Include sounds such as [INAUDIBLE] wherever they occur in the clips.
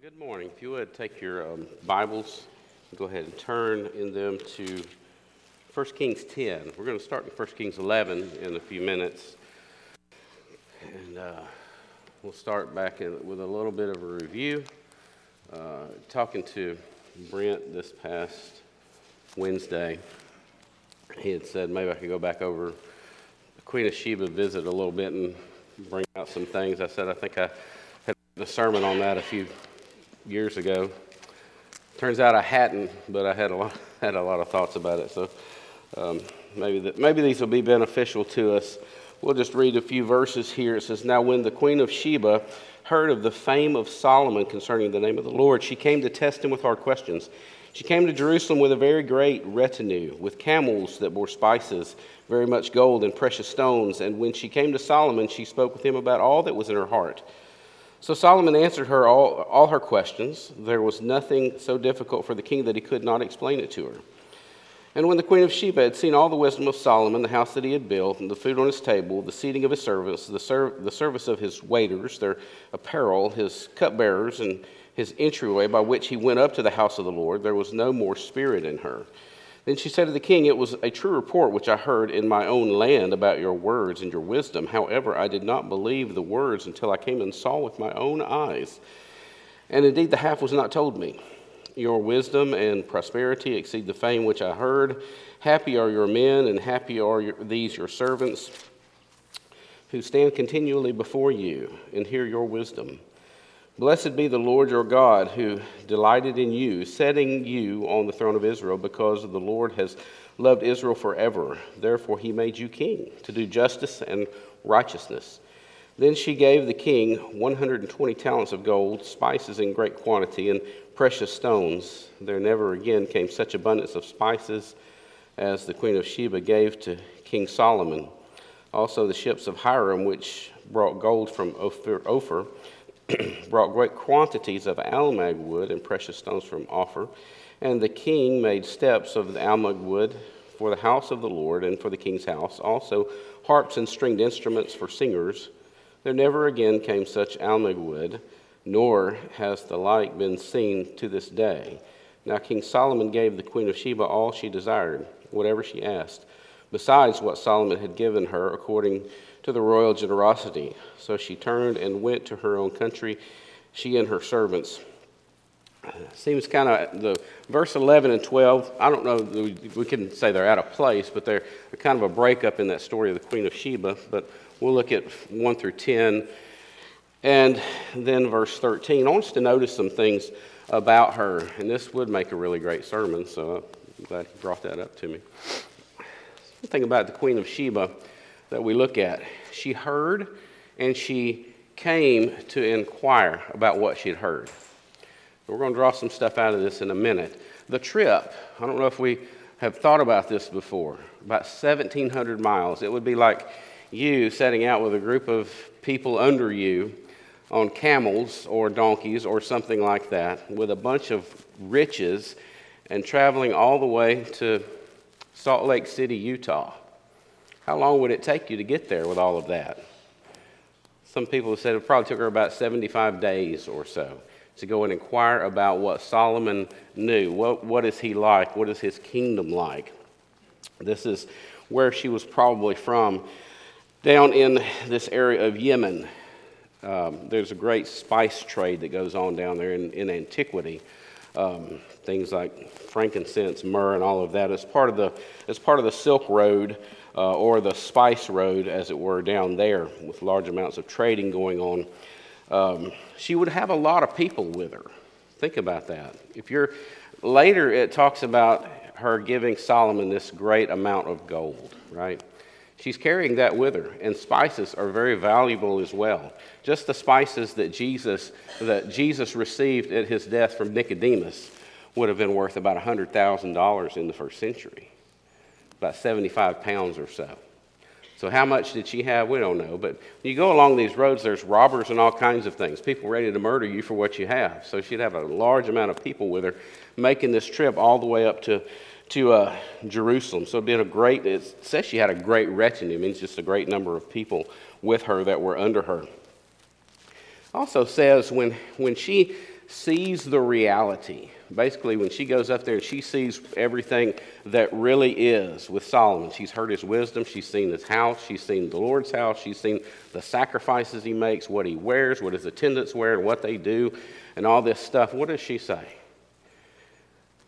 good morning. If you would take your um, Bibles, and go ahead and turn in them to 1 Kings 10. We're going to start in 1 Kings 11 in a few minutes. And uh, we'll start back in, with a little bit of a review. Uh, talking to Brent this past Wednesday, he had said maybe I could go back over the Queen of Sheba visit a little bit and bring out some things. I said I think I had a sermon on that a few years ago. Turns out I hadn't, but I had a lot, [LAUGHS] had a lot of thoughts about it. So um, maybe, the, maybe these will be beneficial to us. We'll just read a few verses here. It says, Now when the queen of Sheba heard of the fame of Solomon concerning the name of the Lord, she came to test him with hard questions. She came to Jerusalem with a very great retinue, with camels that bore spices, very much gold and precious stones. And when she came to Solomon, she spoke with him about all that was in her heart. So Solomon answered her all, all her questions. There was nothing so difficult for the king that he could not explain it to her. And when the queen of Sheba had seen all the wisdom of Solomon, the house that he had built, and the food on his table, the seating of his servants, the, the service of his waiters, their apparel, his cupbearers, and his entryway by which he went up to the house of the Lord, there was no more spirit in her. Then she said to the king, It was a true report which I heard in my own land about your words and your wisdom. However, I did not believe the words until I came and saw with my own eyes. And indeed, the half was not told me. Your wisdom and prosperity exceed the fame which I heard. Happy are your men, and happy are your, these your servants who stand continually before you and hear your wisdom. Blessed be the Lord your God, who delighted in you, setting you on the throne of Israel, because the Lord has loved Israel forever. Therefore, he made you king, to do justice and righteousness. Then she gave the king 120 talents of gold, spices in great quantity, and precious stones. There never again came such abundance of spices as the queen of Sheba gave to King Solomon. Also, the ships of Hiram, which brought gold from Ophir, Ophir [CLEARS THROAT] brought great quantities of almug wood and precious stones from Ophir. And the king made steps of the almug wood for the house of the Lord and for the king's house, also harps and stringed instruments for singers. There never again came such almug wood, nor has the like been seen to this day. Now King Solomon gave the queen of Sheba all she desired, whatever she asked, besides what Solomon had given her according to the royal generosity. So she turned and went to her own country, she and her servants. Seems kind of the verse 11 and 12. I don't know, we can say they're out of place, but they're kind of a breakup in that story of the Queen of Sheba. But we'll look at 1 through 10 and then verse 13. I want us to notice some things about her, and this would make a really great sermon, so I'm glad you brought that up to me. Something about the Queen of Sheba that we look at. She heard and she came to inquire about what she'd heard. We're going to draw some stuff out of this in a minute. The trip, I don't know if we have thought about this before, about 1,700 miles. It would be like you setting out with a group of people under you on camels or donkeys or something like that with a bunch of riches and traveling all the way to Salt Lake City, Utah. How long would it take you to get there with all of that? Some people have said it probably took her about 75 days or so to go and inquire about what Solomon knew. What, what is he like? What is his kingdom like? This is where she was probably from, down in this area of Yemen. Um, there's a great spice trade that goes on down there in, in antiquity. Um, things like frankincense, myrrh, and all of that. It's part of the, it's part of the Silk Road uh, or the spice road, as it were, down there with large amounts of trading going on. Um, she would have a lot of people with her. Think about that. If you're later, it talks about her giving Solomon this great amount of gold, right? She's carrying that with her, and spices are very valuable as well. Just the spices that Jesus that Jesus received at his death from Nicodemus would have been worth about $100,000 in the first century about 75 pounds or so. So, how much did she have? We don't know. But you go along these roads, there's robbers and all kinds of things, people ready to murder you for what you have. So, she'd have a large amount of people with her making this trip all the way up to, to uh, Jerusalem. So, it did a great, it says she had a great retinue, it means just a great number of people with her that were under her. Also says when, when she sees the reality. Basically, when she goes up there she sees everything that really is with Solomon, she's heard his wisdom, she's seen his house, she's seen the Lord's house, she's seen the sacrifices he makes, what he wears, what his attendants wear, and what they do, and all this stuff. What does she say?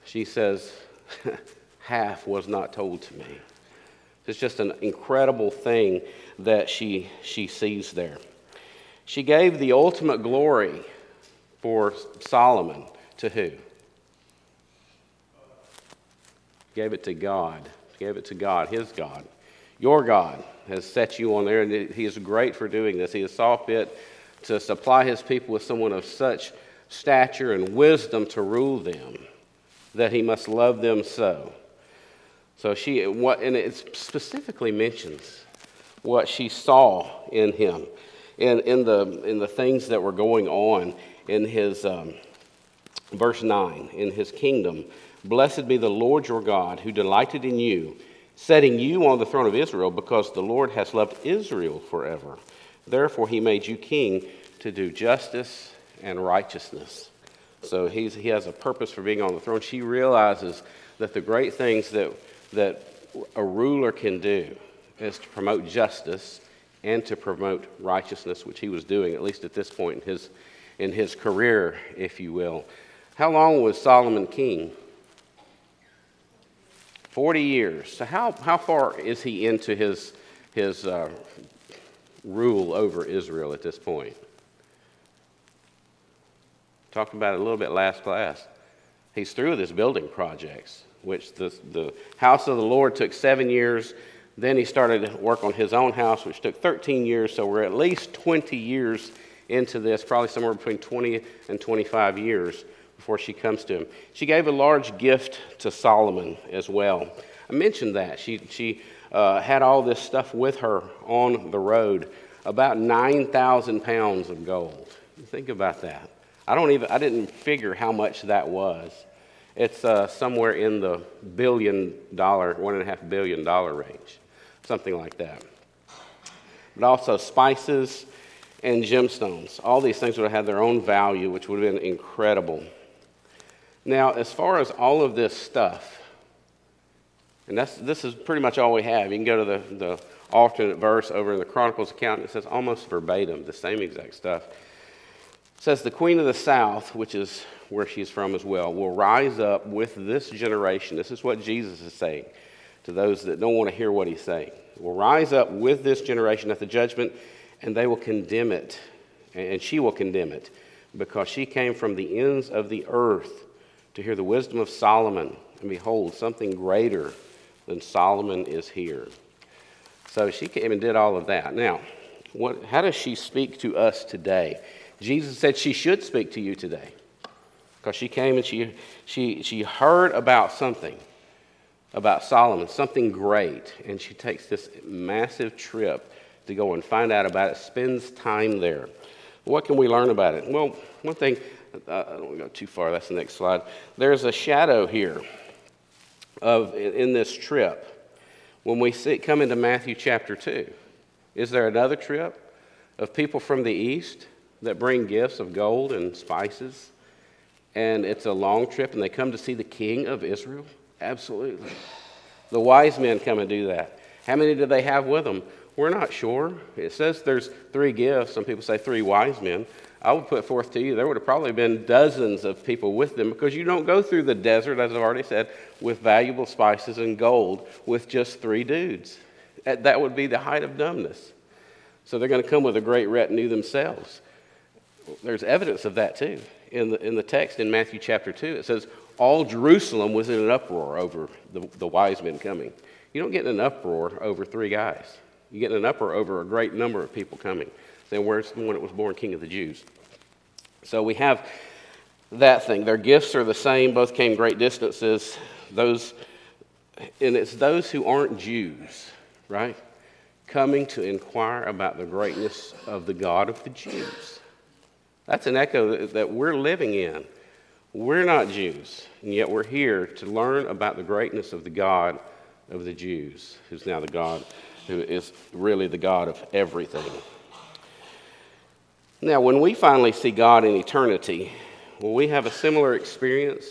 She says, [LAUGHS] Half was not told to me. It's just an incredible thing that she, she sees there. She gave the ultimate glory for Solomon to who? Gave it to God. Gave it to God, his God. Your God has set you on there, and he is great for doing this. He has saw fit to supply his people with someone of such stature and wisdom to rule them that he must love them so. So she, what, and it specifically mentions what she saw in him, in, in, the, in the things that were going on in his, um, verse 9, in his kingdom. Blessed be the Lord your God, who delighted in you, setting you on the throne of Israel, because the Lord has loved Israel forever. Therefore, he made you king to do justice and righteousness. So he's, he has a purpose for being on the throne. She realizes that the great things that, that a ruler can do is to promote justice and to promote righteousness, which he was doing, at least at this point in his, in his career, if you will. How long was Solomon king? 40 years. So, how, how far is he into his, his uh, rule over Israel at this point? Talked about it a little bit last class. He's through with his building projects, which the, the house of the Lord took seven years then he started to work on his own house, which took 13 years. So we're at least 20 years into this, probably somewhere between 20 and 25 years before she comes to him. She gave a large gift to Solomon as well. I mentioned that. She, she uh, had all this stuff with her on the road, about 9,000 pounds of gold. Think about that. I don't even, I didn't figure how much that was. It's uh, somewhere in the billion dollar, one and a half billion dollar range something like that. But also spices and gemstones. All these things would have had their own value, which would have been incredible. Now, as far as all of this stuff, and that's, this is pretty much all we have. You can go to the, the alternate verse over in the Chronicles account, it says almost verbatim, the same exact stuff. It says, The queen of the south, which is where she's from as well, will rise up with this generation. This is what Jesus is saying to those that don't want to hear what he's saying. Will rise up with this generation at the judgment, and they will condemn it, and she will condemn it, because she came from the ends of the earth to hear the wisdom of Solomon. And behold, something greater than Solomon is here. So she came and did all of that. Now, what, how does she speak to us today? Jesus said she should speak to you today because she came and she, she, she heard about something about Solomon, something great, and she takes this massive trip to go and find out about it, spends time there. What can we learn about it? Well, one thing, uh, I don't want to go too far, that's the next slide. There's a shadow here of in this trip. When we see, come into Matthew chapter 2, is there another trip of people from the east that bring gifts of gold and spices? And it's a long trip, and they come to see the king of Israel? Absolutely. The wise men come and do that. How many do they have with them? We're not sure. It says there's three gifts. Some people say three wise men. I would put forth to you, there would have probably been dozens of people with them because you don't go through the desert, as I've already said, with valuable spices and gold with just three dudes. That would be the height of dumbness. So they're going to come with a great retinue themselves. There's evidence of that too. In the, in the text in Matthew chapter 2, it says, all Jerusalem was in an uproar over the, the wise men coming. You don't get in an uproar over three guys. You get an upper over a great number of people coming. Then where's the one that was born king of the Jews? So we have that thing. Their gifts are the same, both came great distances. Those, and it's those who aren't Jews, right? Coming to inquire about the greatness of the God of the Jews. That's an echo that we're living in. We're not Jews, and yet we're here to learn about the greatness of the God of the Jews, who's now the God who is really the God of everything. Now, when we finally see God in eternity, Will we have a similar experience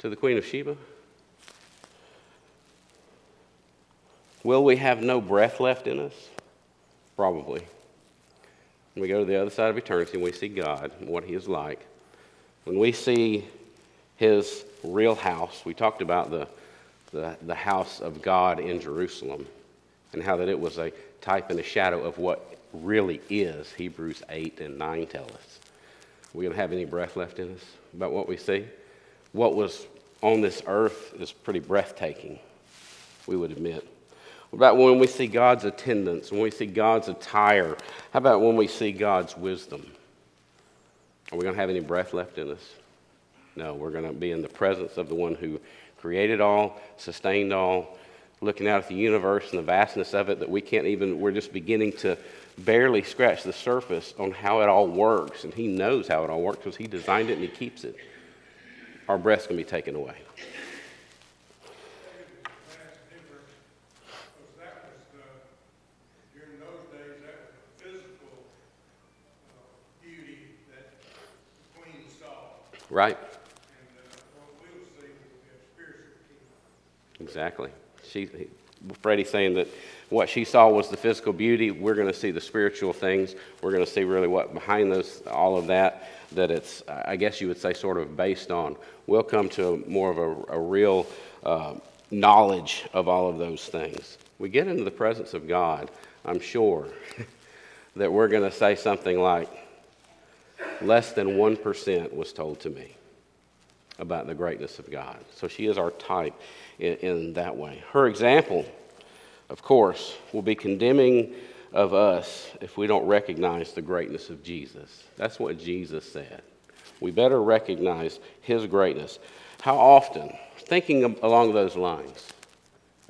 to the Queen of Sheba? Will we have no breath left in us? Probably. When we go to the other side of eternity and we see God and what He is like, when we see His real house, we talked about the, the, the house of God in Jerusalem and how that it was a type and a shadow of what really is, Hebrews 8 and 9 tell us. We don't have any breath left in us about what we see. What was on this earth is pretty breathtaking, we would admit. What about when we see God's attendants, when we see God's attire? How about when we see God's wisdom? Are we going to have any breath left in us? No, we're going to be in the presence of the one who created all, sustained all, looking out at the universe and the vastness of it that we can't even, we're just beginning to barely scratch the surface on how it all works. And He knows how it all works because He designed it and He keeps it. Our breath's going to be taken away. Right. Exactly. She, Freddie saying that what she saw was the physical beauty. We're going to see the spiritual things. We're going to see really what behind those, all of that, that it's, I guess you would say, sort of based on. We'll come to more of a, a real uh, knowledge of all of those things. We get into the presence of God, I'm sure [LAUGHS] that we're going to say something like, less than 1% was told to me about the greatness of God. So she is our type in, in that way. Her example of course, will be condemning of us if we don't recognize the greatness of Jesus. That's what Jesus said. We better recognize his greatness. How often, thinking along those lines,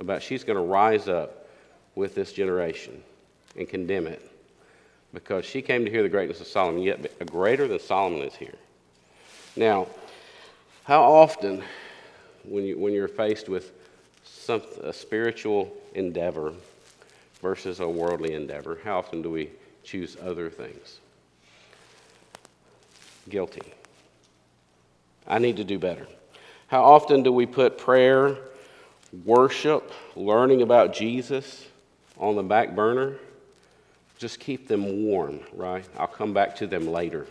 about she's going to rise up with this generation and condemn it because she came to hear the greatness of Solomon, yet a greater than Solomon is here. Now, how often, when, you, when you're faced with some, a spiritual endeavor versus a worldly endeavor? How often do we choose other things? Guilty. I need to do better. How often do we put prayer, worship, learning about Jesus on the back burner? Just keep them warm, right? I'll come back to them later.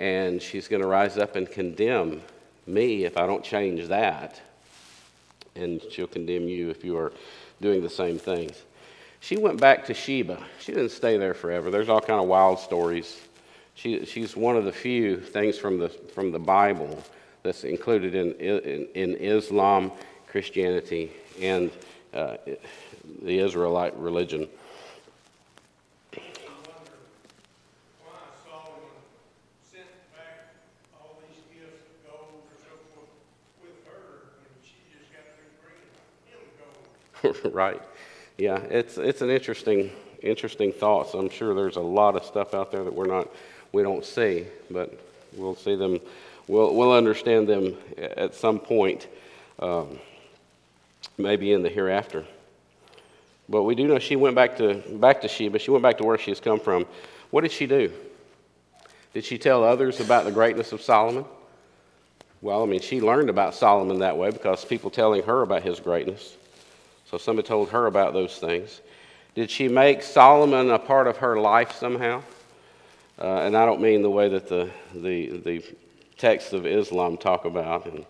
And she's going to rise up and condemn me if I don't change that and she'll condemn you if you are doing the same things. She went back to Sheba. She didn't stay there forever. There's all kind of wild stories. She, she's one of the few things from the, from the Bible that's included in, in, in Islam, Christianity, and uh, the Israelite religion. [LAUGHS] right. Yeah, it's, it's an interesting, interesting thought. So I'm sure there's a lot of stuff out there that we're not, we don't see, but we'll see them, we'll, we'll understand them at some point, um, maybe in the hereafter. But we do know she went back to, back to Sheba. She went back to where she has come from. What did she do? Did she tell others about the greatness of Solomon? Well, I mean, she learned about Solomon that way because people telling her about his greatness. So somebody told her about those things. Did she make Solomon a part of her life somehow? Uh, and I don't mean the way that the, the, the texts of Islam talk about and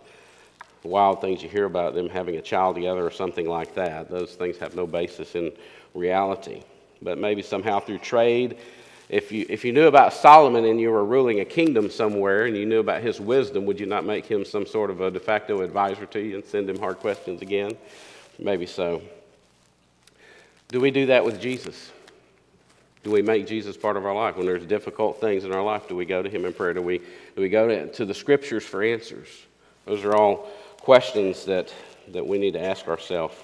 wild things you hear about them having a child together or something like that. Those things have no basis in reality. But maybe somehow through trade, if you, if you knew about Solomon and you were ruling a kingdom somewhere and you knew about his wisdom, would you not make him some sort of a de facto advisor to you and send him hard questions again? Maybe so. Do we do that with Jesus? Do we make Jesus part of our life? When there's difficult things in our life, do we go to Him in prayer? Do we, do we go to, to the Scriptures for answers? Those are all questions that, that we need to ask ourselves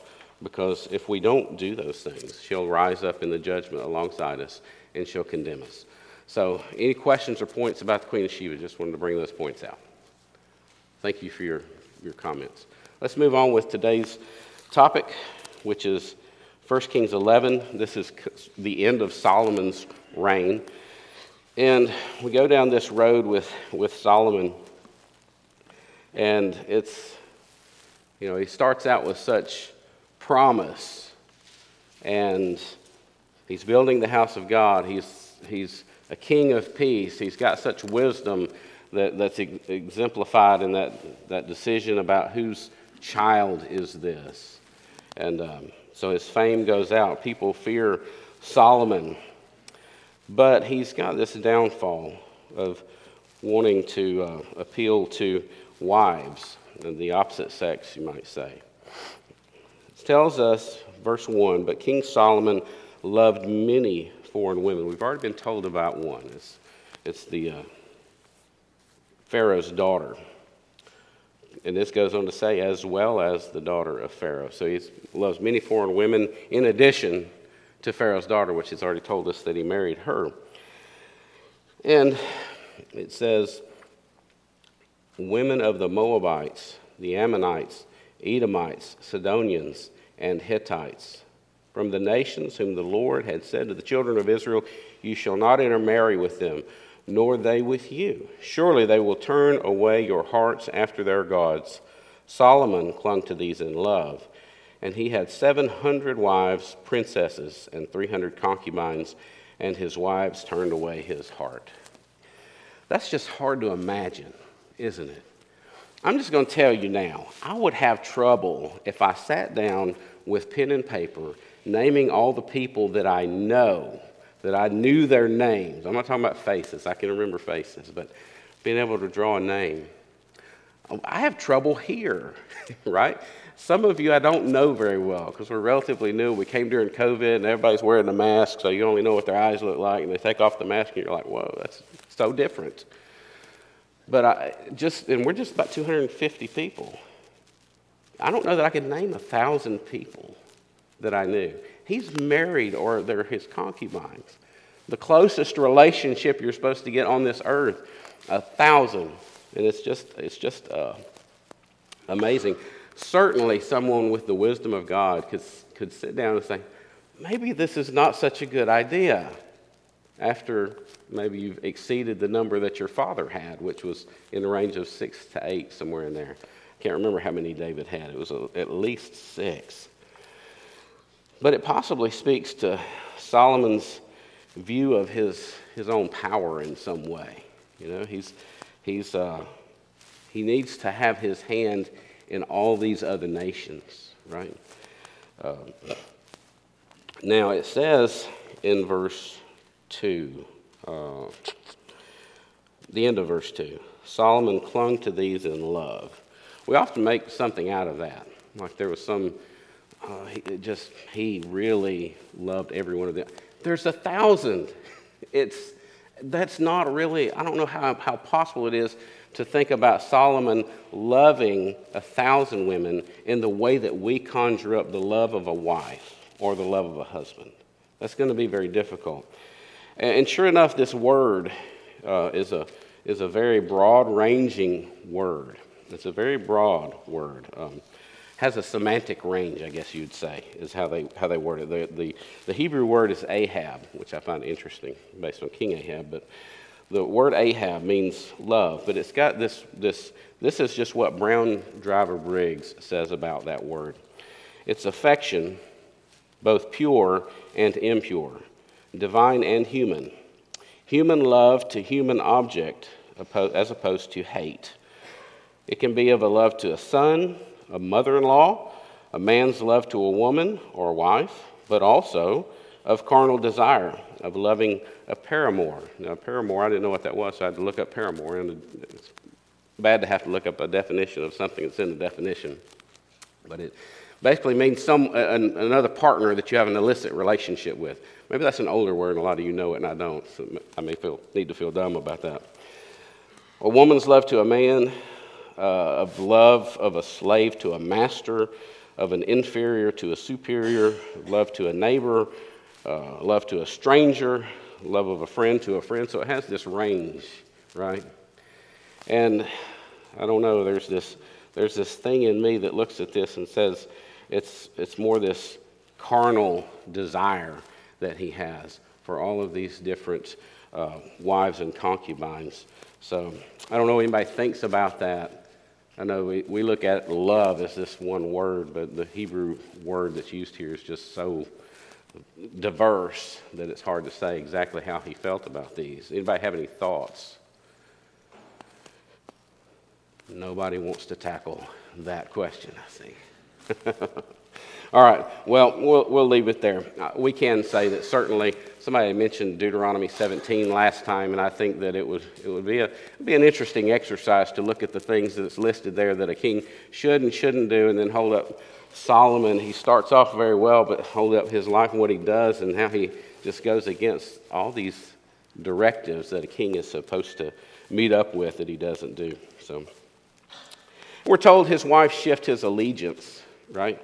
because if we don't do those things, she'll rise up in the judgment alongside us and she'll condemn us. So, any questions or points about the Queen of Sheba? Just wanted to bring those points out. Thank you for your, your comments. Let's move on with today's topic, which is 1 Kings 11. This is the end of Solomon's reign. And we go down this road with, with Solomon, and it's, you know, he starts out with such promise, and he's building the house of God. He's, he's a king of peace. He's got such wisdom that, that's exemplified in that, that decision about whose child is this. And um, so his fame goes out. People fear Solomon. But he's got this downfall of wanting to uh, appeal to wives, the opposite sex, you might say. It tells us, verse 1, but King Solomon loved many foreign women. We've already been told about one. It's, it's the uh, Pharaoh's daughter. And this goes on to say, as well as the daughter of Pharaoh. So he loves many foreign women in addition to Pharaoh's daughter, which he's already told us that he married her. And it says, women of the Moabites, the Ammonites, Edomites, Sidonians, and Hittites, from the nations whom the Lord had said to the children of Israel, You shall not intermarry with them, nor they with you. Surely they will turn away your hearts after their gods. Solomon clung to these in love and he had 700 wives, princesses, and 300 concubines, and his wives turned away his heart. That's just hard to imagine, isn't it? I'm just going to tell you now, I would have trouble if I sat down with pen and paper naming all the people that I know, that I knew their names. I'm not talking about faces, I can remember faces, but being able to draw a name. Oh, I have trouble here, [LAUGHS] right? Some of you I don't know very well because we're relatively new. We came during COVID and everybody's wearing a mask, so you only know what their eyes look like. And they take off the mask and you're like, whoa, that's so different. But I just, and we're just about 250 people. I don't know that I could name a thousand people that I knew. He's married or they're his concubines. The closest relationship you're supposed to get on this earth, a thousand. And it's just, it's just uh, amazing certainly someone with the wisdom of God could, could sit down and say, maybe this is not such a good idea after maybe you've exceeded the number that your father had, which was in the range of six to eight, somewhere in there. I can't remember how many David had. It was a, at least six. But it possibly speaks to Solomon's view of his, his own power in some way. You know, he's, he's, uh, he needs to have his hand in all these other nations, right? Uh, now it says in verse 2, uh, the end of verse 2, Solomon clung to these in love. We often make something out of that. Like there was some, uh, he, just, he really loved every one of them. There's a thousand. It's, that's not really, I don't know how, how possible it is to think about Solomon loving a thousand women in the way that we conjure up the love of a wife or the love of a husband. That's going to be very difficult. And sure enough, this word uh, is, a, is a very broad ranging word. It's a very broad word. Um, has a semantic range, I guess you'd say, is how they, how they word it. The, the, the Hebrew word is Ahab, which I find interesting based on King Ahab, but the word Ahab means love, but it's got this, this, this is just what Brown Driver Briggs says about that word. It's affection, both pure and impure, divine and human. Human love to human object as opposed to hate. It can be of a love to a son, a mother in law, a man's love to a woman or a wife, but also of carnal desire, of loving a paramour. Now, paramour, I didn't know what that was, so I had to look up paramour, and it's bad to have to look up a definition of something that's in the definition. But it basically means some an, another partner that you have an illicit relationship with. Maybe that's an older word, and a lot of you know it, and I don't. So I may feel, need to feel dumb about that. A woman's love to a man, uh, of love of a slave to a master, of an inferior to a superior, love to a neighbor, uh, love to a stranger, love of a friend to a friend. So it has this range, right? And I don't know, there's this, there's this thing in me that looks at this and says it's, it's more this carnal desire that he has for all of these different uh, wives and concubines. So I don't know what anybody thinks about that. I know we, we look at love as this one word, but the Hebrew word that's used here is just so diverse that it's hard to say exactly how he felt about these. Anybody have any thoughts? Nobody wants to tackle that question, I see. [LAUGHS] All right, well, well, we'll leave it there. Uh, we can say that certainly somebody mentioned Deuteronomy 17 last time, and I think that it would, it would be, a, be an interesting exercise to look at the things that's listed there that a king should and shouldn't do, and then hold up Solomon. He starts off very well, but hold up his life and what he does, and how he just goes against all these directives that a king is supposed to meet up with that he doesn't do. So. We're told his wife shift his allegiance, right?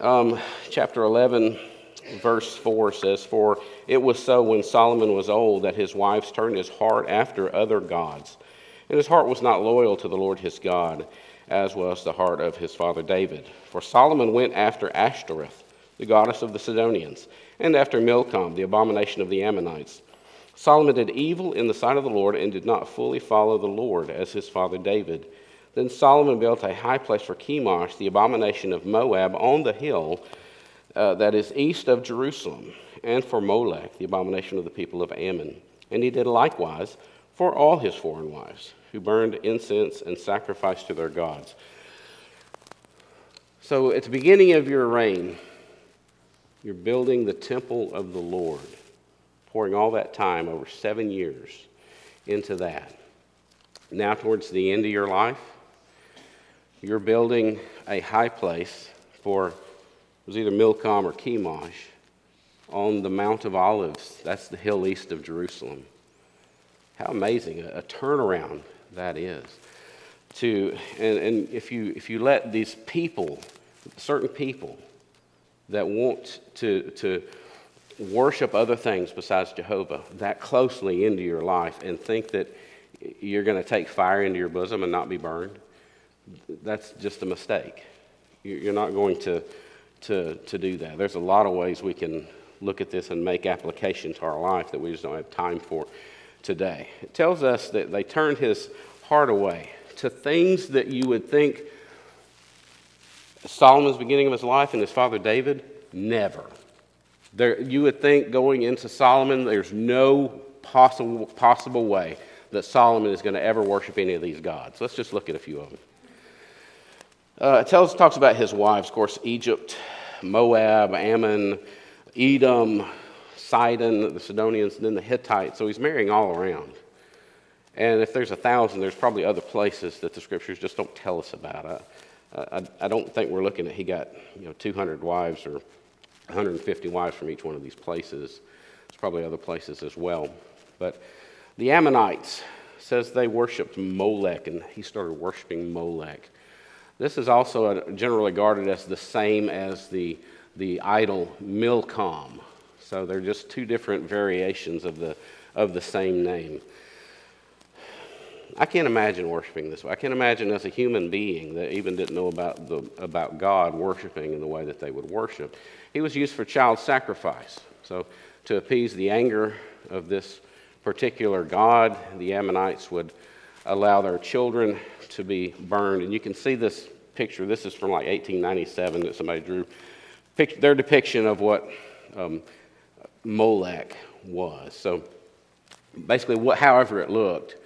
Um, chapter 11, verse 4 says, For it was so when Solomon was old that his wives turned his heart after other gods, and his heart was not loyal to the Lord his God, as was the heart of his father David. For Solomon went after Ashtoreth, the goddess of the Sidonians, and after Milcom, the abomination of the Ammonites. Solomon did evil in the sight of the Lord and did not fully follow the Lord as his father David then Solomon built a high place for Chemosh, the abomination of Moab, on the hill uh, that is east of Jerusalem, and for Molech, the abomination of the people of Ammon. And he did likewise for all his foreign wives, who burned incense and sacrificed to their gods. So at the beginning of your reign, you're building the temple of the Lord, pouring all that time over seven years into that. Now, towards the end of your life, you're building a high place for, was either Milcom or Chemosh, on the Mount of Olives. That's the hill east of Jerusalem. How amazing a, a turnaround that is. To, and, and if, you, if you let these people, certain people that want to, to worship other things besides Jehovah that closely into your life and think that you're going to take fire into your bosom and not be burned, that's just a mistake. You're not going to, to, to do that. There's a lot of ways we can look at this and make application to our life that we just don't have time for today. It tells us that they turned his heart away to things that you would think Solomon's beginning of his life and his father David, never. There, you would think going into Solomon, there's no possible, possible way that Solomon is going to ever worship any of these gods. Let's just look at a few of them. Uh, it tells, talks about his wives, of course, Egypt, Moab, Ammon, Edom, Sidon, the Sidonians, and then the Hittites. So he's marrying all around. And if there's a thousand, there's probably other places that the scriptures just don't tell us about. I, I, I don't think we're looking at he got you know 200 wives or 150 wives from each one of these places. There's probably other places as well. But the Ammonites says they worshipped Molech, and he started worshiping Molech. This is also generally regarded as the same as the, the idol Milcom. So they're just two different variations of the, of the same name. I can't imagine worshiping this way. I can't imagine as a human being that even didn't know about, the, about God worshiping in the way that they would worship. He was used for child sacrifice. So, to appease the anger of this particular God, the Ammonites would allow their children to be burned. And you can see this picture. This is from like 1897 that somebody drew. their depiction of what um, Molech was. So basically, what, however it looked,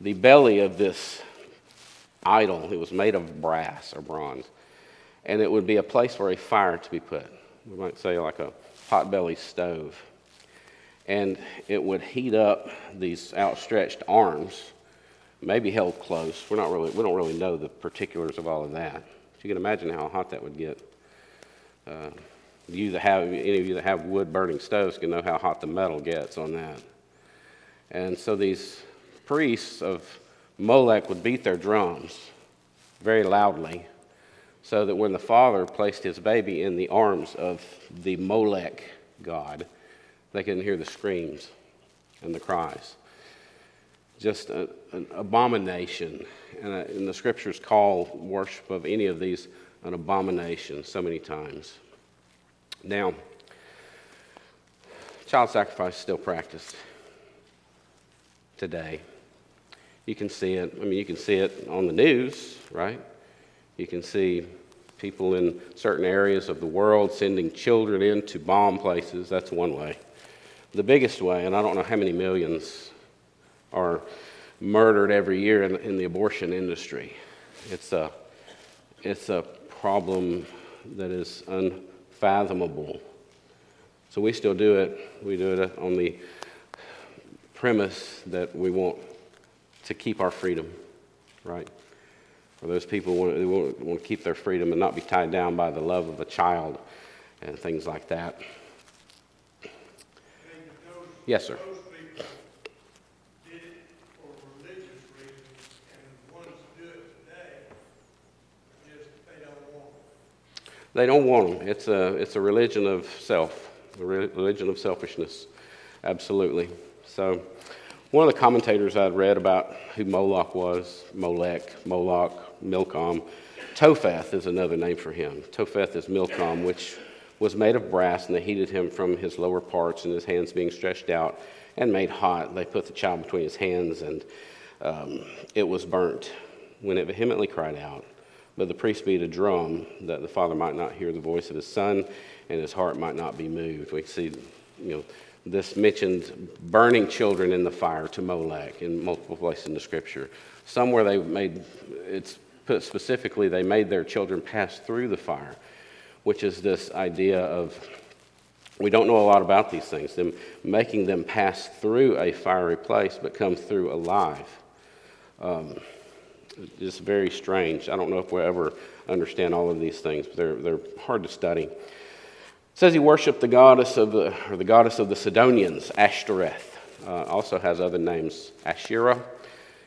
the belly of this idol, it was made of brass or bronze, and it would be a place for a fire to be put. We might say like a potbelly stove. And it would heat up these outstretched arms maybe held close. We're not really, we don't really know the particulars of all of that. So you can imagine how hot that would get. Uh, you that have any of you that have wood burning stoves can know how hot the metal gets on that. And so these priests of Molech would beat their drums very loudly so that when the father placed his baby in the arms of the Molech god, they couldn't hear the screams and the cries just a, an abomination. And, a, and the scriptures call worship of any of these an abomination so many times. Now, child sacrifice is still practiced today. You can see it, I mean, you can see it on the news, right? You can see people in certain areas of the world sending children into bomb places. That's one way. The biggest way, and I don't know how many millions are murdered every year in, in the abortion industry. It's a, it's a problem that is unfathomable. So we still do it. We do it on the premise that we want to keep our freedom, right? Or those people want, want, want to keep their freedom and not be tied down by the love of a child and things like that. Yes, sir. They don't want them. It's a, it's a religion of self, a religion of selfishness. Absolutely. So, one of the commentators I'd read about who Moloch was Molech, Moloch, Milcom. Topheth is another name for him. Topheth is Milcom, which was made of brass, and they heated him from his lower parts and his hands being stretched out and made hot. They put the child between his hands, and um, it was burnt when it vehemently cried out. But the priest beat a drum that the father might not hear the voice of his son and his heart might not be moved. We see, you know, this mentioned burning children in the fire to Molech in multiple places in the scripture. Somewhere they made, it's put specifically, they made their children pass through the fire, which is this idea of, we don't know a lot about these things, them making them pass through a fiery place but come through alive. Um, just very strange. I don't know if we'll ever understand all of these things, but they're, they're hard to study. It says he worshiped the goddess of the, or the goddess of the Sidonians, Ashtoreth. Uh, also has other names, Asherah.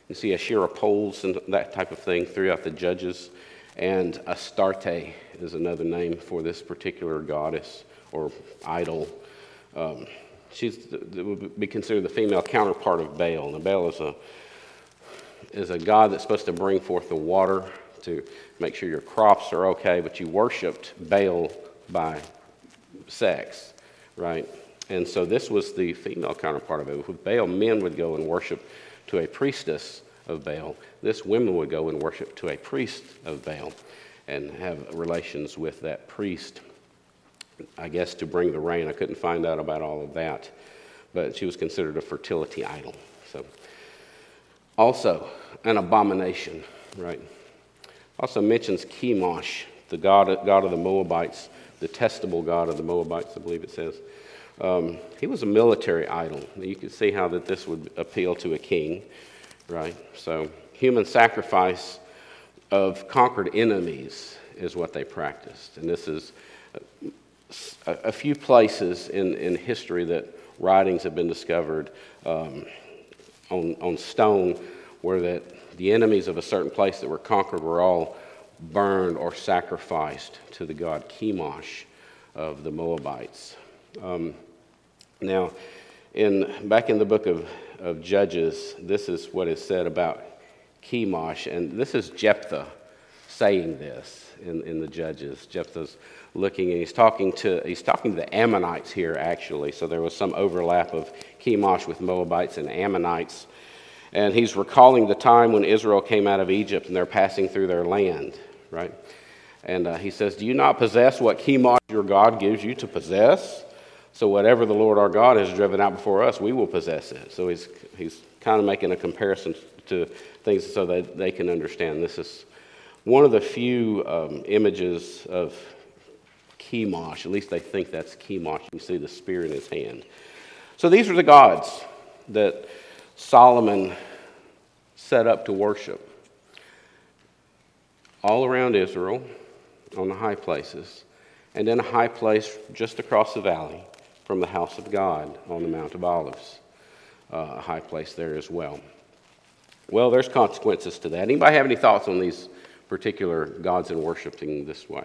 You see Asherah poles and that type of thing throughout the Judges. And Astarte is another name for this particular goddess or idol. Um, she's would be considered the female counterpart of Baal. And Baal is a is a God that's supposed to bring forth the water to make sure your crops are okay, but you worshiped Baal by sex, right? And so this was the female counterpart of it. With Baal, men would go and worship to a priestess of Baal. This women would go and worship to a priest of Baal and have relations with that priest, I guess, to bring the rain. I couldn't find out about all of that, but she was considered a fertility idol. So, also, an abomination, right? Also mentions Chemosh, the god, god of the Moabites, detestable god of the Moabites, I believe it says. Um, he was a military idol. You can see how that this would appeal to a king, right? So, human sacrifice of conquered enemies is what they practiced. And this is a, a few places in, in history that writings have been discovered um, on, on stone where that the enemies of a certain place that were conquered were all burned or sacrificed to the god Chemosh of the Moabites. Um, now, in, back in the book of, of Judges, this is what is said about Chemosh, and this is Jephthah saying this in, in the Judges. Jephthah's looking and he's talking to he's talking to the Ammonites here actually. So there was some overlap of Chemosh with Moabites and Ammonites. And he's recalling the time when Israel came out of Egypt and they're passing through their land, right? And uh, he says, Do you not possess what Chemosh your God gives you to possess? So whatever the Lord our God has driven out before us, we will possess it. So he's, he's kind of making a comparison to things so that they can understand. This is one of the few um, images of Chemosh. At least they think that's Chemosh. You see the spear in his hand. So these are the gods that Solomon set up to worship all around Israel on the high places, and then a high place just across the valley from the house of God on the Mount of Olives, uh, a high place there as well. Well, there's consequences to that. Anybody have any thoughts on these particular gods and worshiping this way?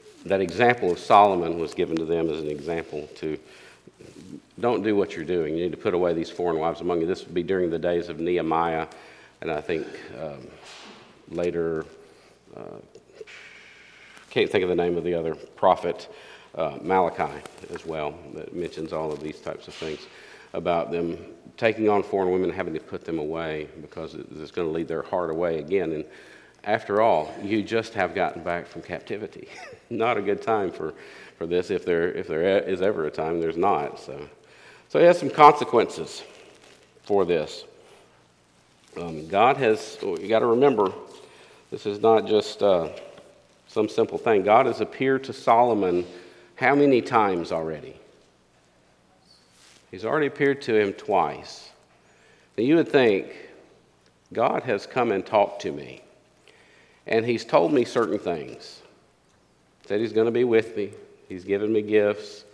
that example of Solomon was given to them as an example to don't do what you're doing. You need to put away these foreign wives among you. This would be during the days of Nehemiah, and I think um, later, uh, can't think of the name of the other prophet, uh, Malachi as well, that mentions all of these types of things about them taking on foreign women having to put them away because it's going to lead their heart away again. And after all, you just have gotten back from captivity. [LAUGHS] not a good time for, for this. If there, if there is ever a time, there's not. So, so it has some consequences for this. Um, God has, you got to remember, this is not just uh, some simple thing. God has appeared to Solomon how many times already? He's already appeared to him twice. Now you would think, God has come and talked to me, and He's told me certain things. Said He's going to be with me, He's given me gifts,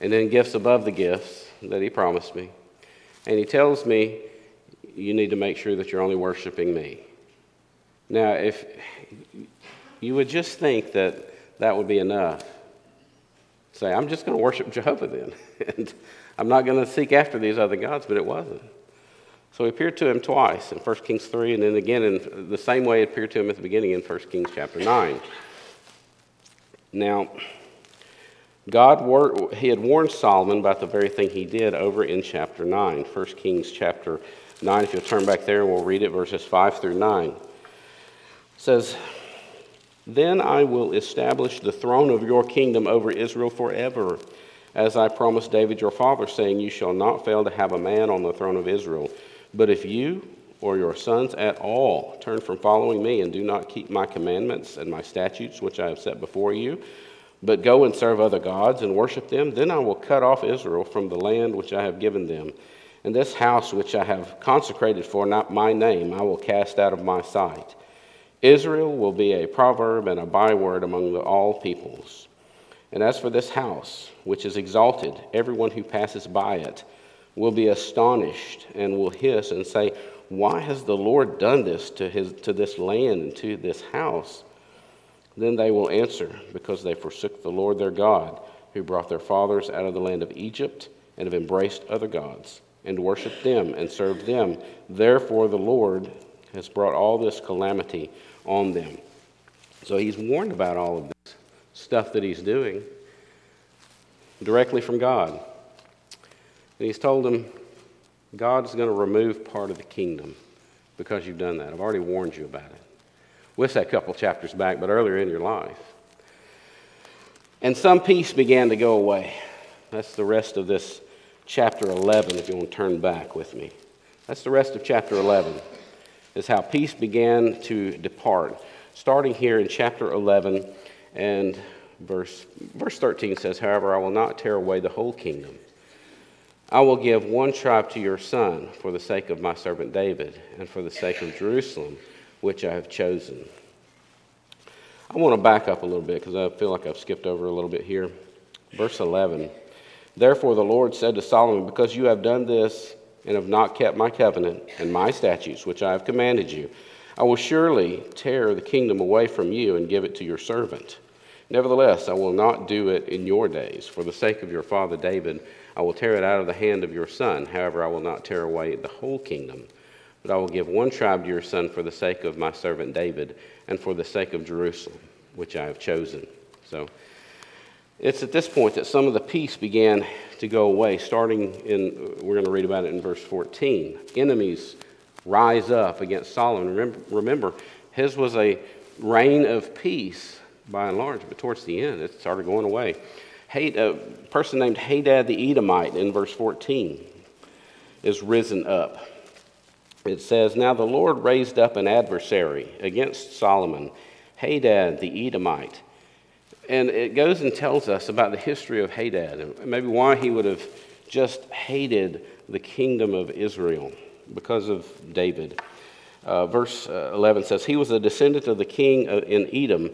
and then gifts above the gifts that He promised me. And He tells me, You need to make sure that you're only worshiping me. Now, if you would just think that that would be enough, say, I'm just going to worship [LAUGHS] Jehovah then. and I'm not going to seek after these other gods, but it wasn't. So he appeared to him twice in 1 Kings 3, and then again in the same way it appeared to him at the beginning in 1 Kings chapter 9. Now, God, war- he had warned Solomon about the very thing he did over in chapter 9, 1 Kings chapter 9. If you'll turn back there, we'll read it, verses 5 through 9. It says, Then I will establish the throne of your kingdom over Israel forever as I promised David your father, saying, You shall not fail to have a man on the throne of Israel. But if you or your sons at all turn from following me and do not keep my commandments and my statutes which I have set before you, but go and serve other gods and worship them, then I will cut off Israel from the land which I have given them. And this house which I have consecrated for not my name I will cast out of my sight. Israel will be a proverb and a byword among the, all peoples. And as for this house, which is exalted, everyone who passes by it will be astonished and will hiss and say, Why has the Lord done this to, his, to this land and to this house? Then they will answer, Because they forsook the Lord their God, who brought their fathers out of the land of Egypt, and have embraced other gods, and worshipped them and served them. Therefore, the Lord has brought all this calamity on them. So he's warned about all of this stuff that he's doing directly from God. And he's told them, God's going to remove part of the kingdom because you've done that. I've already warned you about it. With that couple chapters back, but earlier in your life. And some peace began to go away. That's the rest of this chapter 11, if you want to turn back with me. That's the rest of chapter 11, is how peace began to depart. Starting here in chapter 11 and verse, verse 13 says, However, I will not tear away the whole kingdom. I will give one tribe to your son for the sake of my servant David and for the sake of Jerusalem, which I have chosen. I want to back up a little bit because I feel like I've skipped over a little bit here. Verse 11 Therefore the Lord said to Solomon, Because you have done this and have not kept my covenant and my statutes, which I have commanded you, I will surely tear the kingdom away from you and give it to your servant. Nevertheless, I will not do it in your days. For the sake of your father David, I will tear it out of the hand of your son. However, I will not tear away the whole kingdom. But I will give one tribe to your son for the sake of my servant David and for the sake of Jerusalem, which I have chosen. So it's at this point that some of the peace began to go away, starting in, we're going to read about it in verse 14. Enemies rise up against Solomon. Remember, remember his was a reign of peace by and large, but towards the end, it started going away. Hate a person named Hadad the Edomite in verse 14 is risen up. It says, Now the Lord raised up an adversary against Solomon, Hadad the Edomite. And it goes and tells us about the history of Hadad and maybe why he would have just hated the kingdom of Israel because of David. Uh, verse uh, 11 says, He was a descendant of the king uh, in Edom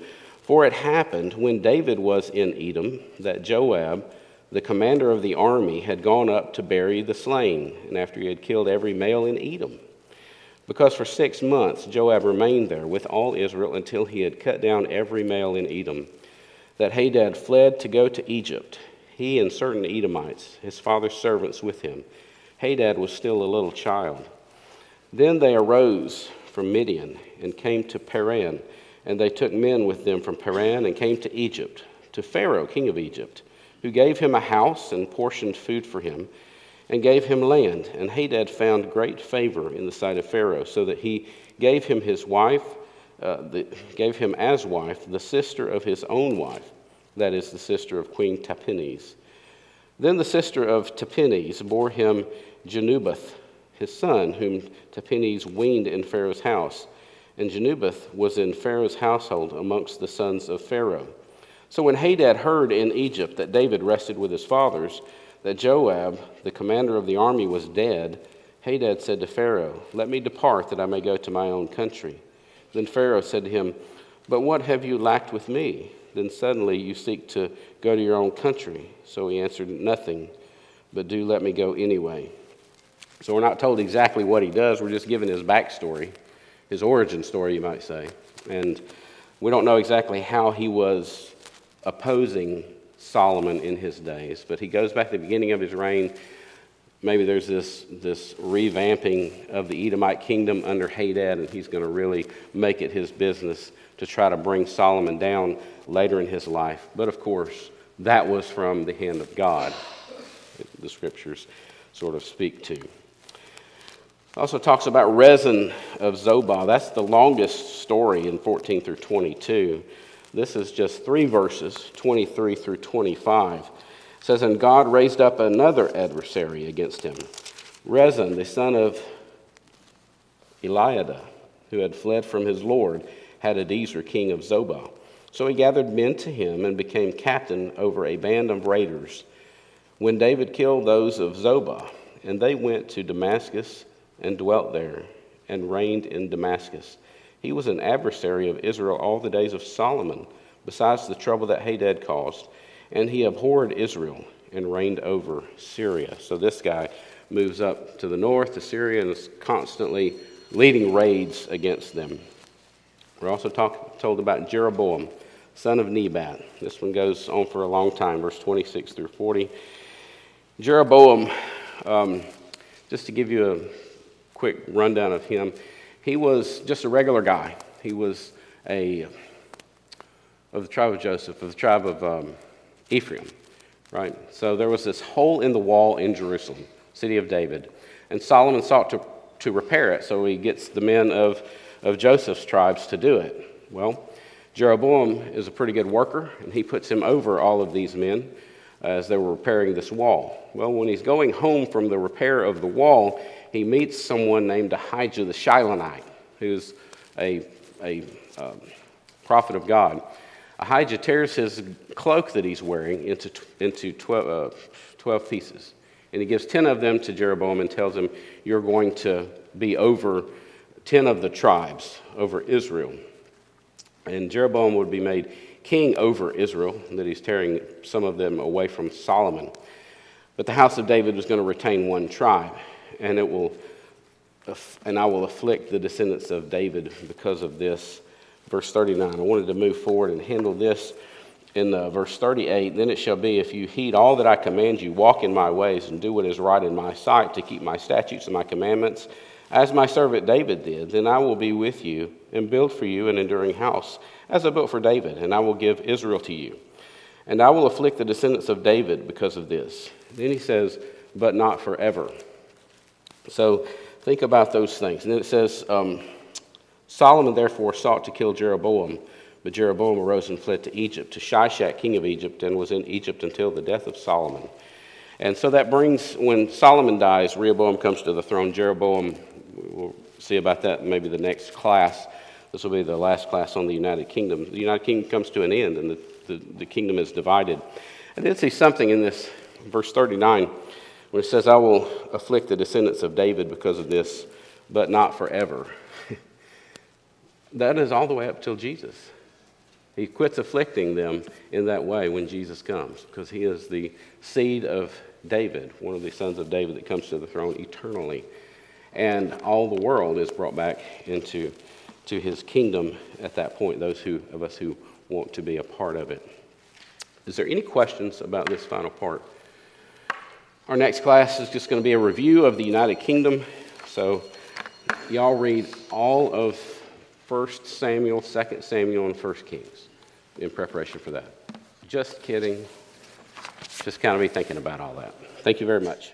for it happened when David was in Edom that Joab, the commander of the army, had gone up to bury the slain, and after he had killed every male in Edom. because for six months Joab remained there with all Israel until he had cut down every male in Edom. That Hadad fled to go to Egypt, he and certain Edomites, his father's servants, with him. Hadad was still a little child. Then they arose from Midian and came to Paran, and they took men with them from Paran and came to Egypt, to Pharaoh, king of Egypt, who gave him a house and portioned food for him and gave him land. And Hadad found great favor in the sight of Pharaoh, so that he gave him his wife, uh, the, gave him as wife the sister of his own wife, that is, the sister of Queen Tahpenes. Then the sister of Tahpenes bore him Genubath, his son, whom Tahpenes weaned in Pharaoh's house. And Genubath was in Pharaoh's household amongst the sons of Pharaoh. So when Hadad heard in Egypt that David rested with his fathers, that Joab, the commander of the army, was dead, Hadad said to Pharaoh, Let me depart that I may go to my own country. Then Pharaoh said to him, But what have you lacked with me? Then suddenly you seek to go to your own country. So he answered, Nothing, but do let me go anyway. So we're not told exactly what he does, we're just given his backstory, his origin story, you might say. And we don't know exactly how he was opposing Solomon in his days. But he goes back to the beginning of his reign. Maybe there's this, this revamping of the Edomite kingdom under Hadad, and he's going to really make it his business to try to bring Solomon down later in his life. But of course, that was from the hand of God, the scriptures sort of speak to. Also talks about Rezin of Zobah. That's the longest story in 14 through 22. This is just three verses, 23 through 25. It says, And God raised up another adversary against him, Rezin, the son of Eliada, who had fled from his Lord, Hadadezer, king of Zobah. So he gathered men to him and became captain over a band of raiders. When David killed those of Zobah, and they went to Damascus and dwelt there, and reigned in Damascus. He was an adversary of Israel all the days of Solomon, besides the trouble that Hadad caused. And he abhorred Israel and reigned over Syria. So this guy moves up to the north to Syria and is constantly leading raids against them. We're also talk, told about Jeroboam, son of Nebat. This one goes on for a long time, verse 26 through 40. Jeroboam, um, just to give you a quick rundown of him, he was just a regular guy. He was a of the tribe of Joseph, of the tribe of um, Ephraim, right? So there was this hole in the wall in Jerusalem, city of David, and Solomon sought to, to repair it. So he gets the men of, of Joseph's tribes to do it. Well, Jeroboam is a pretty good worker, and he puts him over all of these men as they were repairing this wall. Well, when he's going home from the repair of the wall, he meets someone named Ahijah the Shilonite, who's a, a um, prophet of God. Ahijah tears his cloak that he's wearing into, into 12, uh, 12 pieces. And he gives 10 of them to Jeroboam and tells him, You're going to be over 10 of the tribes, over Israel. And Jeroboam would be made king over Israel, that he's tearing some of them away from Solomon. But the house of David was going to retain one tribe and it will and I will afflict the descendants of David because of this. Verse 39. I wanted to move forward and handle this in the, verse 38. Then it shall be, if you heed all that I command you, walk in my ways, and do what is right in my sight, to keep my statutes and my commandments, as my servant David did, then I will be with you and build for you an enduring house, as I built for David, and I will give Israel to you. And I will afflict the descendants of David because of this. Then he says, but not forever. So think about those things. And then it says, um, Solomon therefore sought to kill Jeroboam, but Jeroboam arose and fled to Egypt, to Shishak, king of Egypt, and was in Egypt until the death of Solomon. And so that brings, when Solomon dies, Rehoboam comes to the throne. Jeroboam, we'll see about that maybe the next class. This will be the last class on the United Kingdom. The United Kingdom comes to an end, and the, the, the kingdom is divided. I did see something in this, verse 39 when it says, I will afflict the descendants of David because of this, but not forever. [LAUGHS] that is all the way up till Jesus. He quits afflicting them in that way when Jesus comes, because he is the seed of David, one of the sons of David that comes to the throne eternally. and all the world is brought back into to his kingdom at that point, those who, of us who want to be a part of it. Is there any questions about this final part? Our next class is just going to be a review of the United Kingdom. So, y'all read all of 1 Samuel, 2 Samuel, and 1 Kings in preparation for that. Just kidding. Just kind of be thinking about all that. Thank you very much.